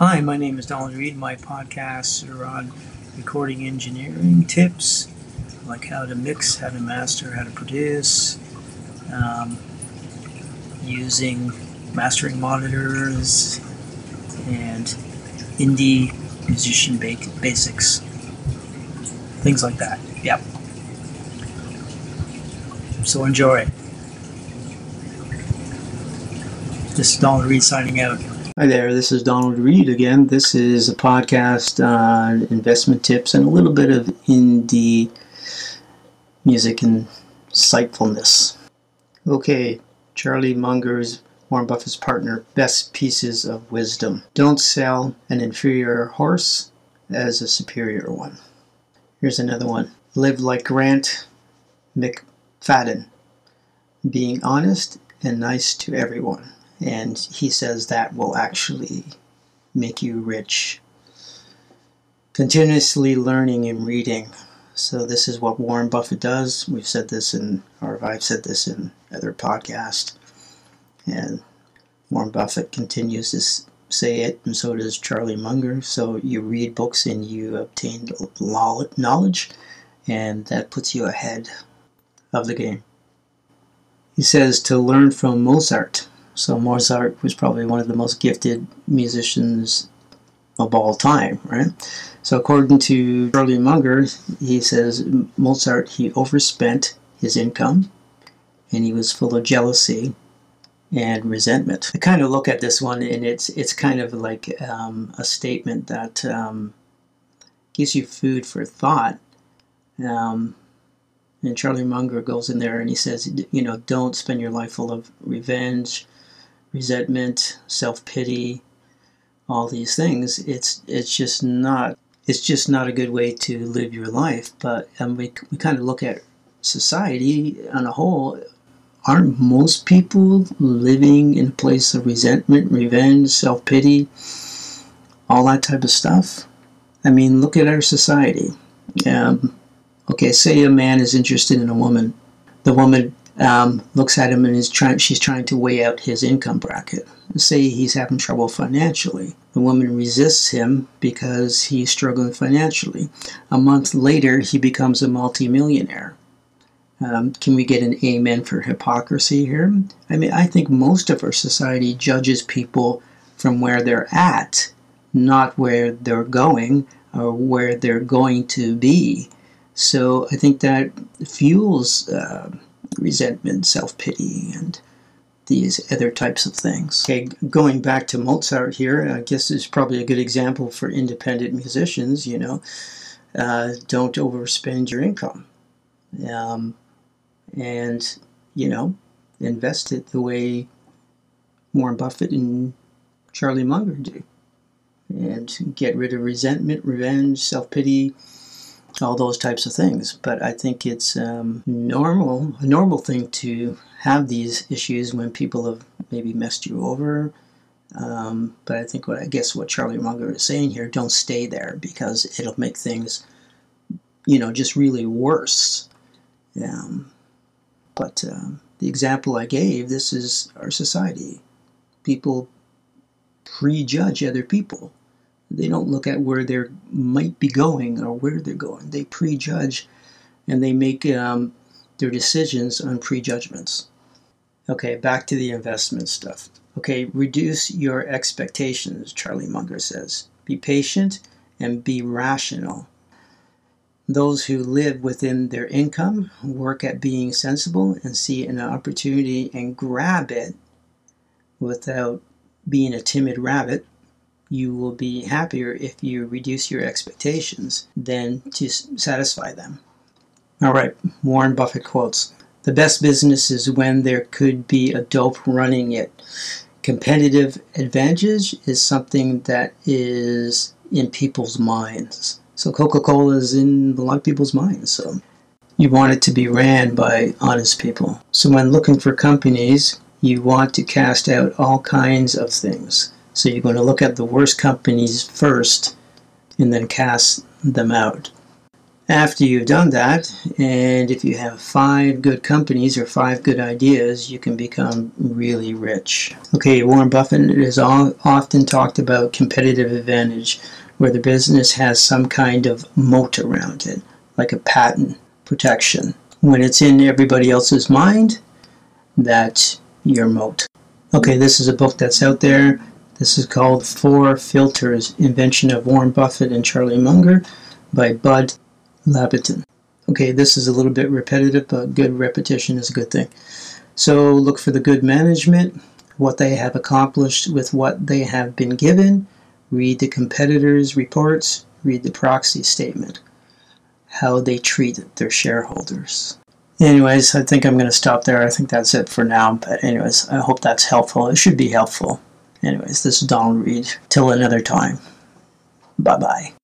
Hi, my name is Donald Reed. My podcasts are on recording engineering tips, like how to mix, how to master, how to produce, um, using mastering monitors, and indie musician ba- basics. Things like that. Yep. So enjoy. This is Donald Reed signing out. Hi there, this is Donald Reed again. This is a podcast on investment tips and a little bit of indie music and insightfulness. Okay, Charlie Munger's Warren Buffett's partner, best pieces of wisdom. Don't sell an inferior horse as a superior one. Here's another one. Live like Grant McFadden, being honest and nice to everyone and he says that will actually make you rich. Continuously learning and reading. So this is what Warren Buffett does. We've said this in, or I've said this in other podcasts, and Warren Buffett continues to say it, and so does Charlie Munger. So you read books and you obtain knowledge, and that puts you ahead of the game. He says to learn from Mozart so Mozart was probably one of the most gifted musicians of all time, right? So according to Charlie Munger, he says Mozart he overspent his income and he was full of jealousy and resentment. I kind of look at this one and it's it's kind of like um, a statement that um, gives you food for thought. Um, and Charlie Munger goes in there and he says, you know, don't spend your life full of revenge, resentment, self-pity, all these things. It's it's just not it's just not a good way to live your life. But and we we kind of look at society on a whole. Aren't most people living in a place of resentment, revenge, self pity, all that type of stuff? I mean, look at our society. Um, okay, say a man is interested in a woman. The woman um, looks at him and is trying. She's trying to weigh out his income bracket. Say he's having trouble financially. The woman resists him because he's struggling financially. A month later, he becomes a multimillionaire. Um, can we get an amen for hypocrisy here? I mean, I think most of our society judges people from where they're at, not where they're going or where they're going to be. So I think that fuels. Uh, resentment, self pity, and these other types of things. Okay, going back to Mozart here, I guess is probably a good example for independent musicians. You know, uh, don't overspend your income, um, and you know, invest it the way Warren Buffett and Charlie Munger do, and get rid of resentment, revenge, self pity all those types of things. But I think it's um, normal, a normal thing to have these issues when people have maybe messed you over. Um, but I think what I guess what Charlie Munger is saying here, don't stay there because it'll make things, you know, just really worse. Um, but um, the example I gave, this is our society. People prejudge other people they don't look at where they might be going or where they're going. They prejudge and they make um, their decisions on prejudgments. Okay, back to the investment stuff. Okay, reduce your expectations, Charlie Munger says. Be patient and be rational. Those who live within their income work at being sensible and see an opportunity and grab it without being a timid rabbit you will be happier if you reduce your expectations than to satisfy them. All right, Warren Buffett quotes The best business is when there could be a dope running it. Competitive advantage is something that is in people's minds. So Coca Cola is in a lot of people's minds. So you want it to be ran by honest people. So when looking for companies, you want to cast out all kinds of things so you're going to look at the worst companies first and then cast them out. After you've done that, and if you have five good companies or five good ideas, you can become really rich. Okay, Warren Buffett is often talked about competitive advantage, where the business has some kind of moat around it, like a patent protection. When it's in everybody else's mind, that's your moat. Okay, this is a book that's out there. This is called Four Filters Invention of Warren Buffett and Charlie Munger by Bud Labitan. Okay, this is a little bit repetitive, but good repetition is a good thing. So look for the good management, what they have accomplished with what they have been given, read the competitors' reports, read the proxy statement, how they treat their shareholders. Anyways, I think I'm going to stop there. I think that's it for now. But anyways, I hope that's helpful. It should be helpful. Anyways, this is Donald Reed. Till another time. Bye-bye.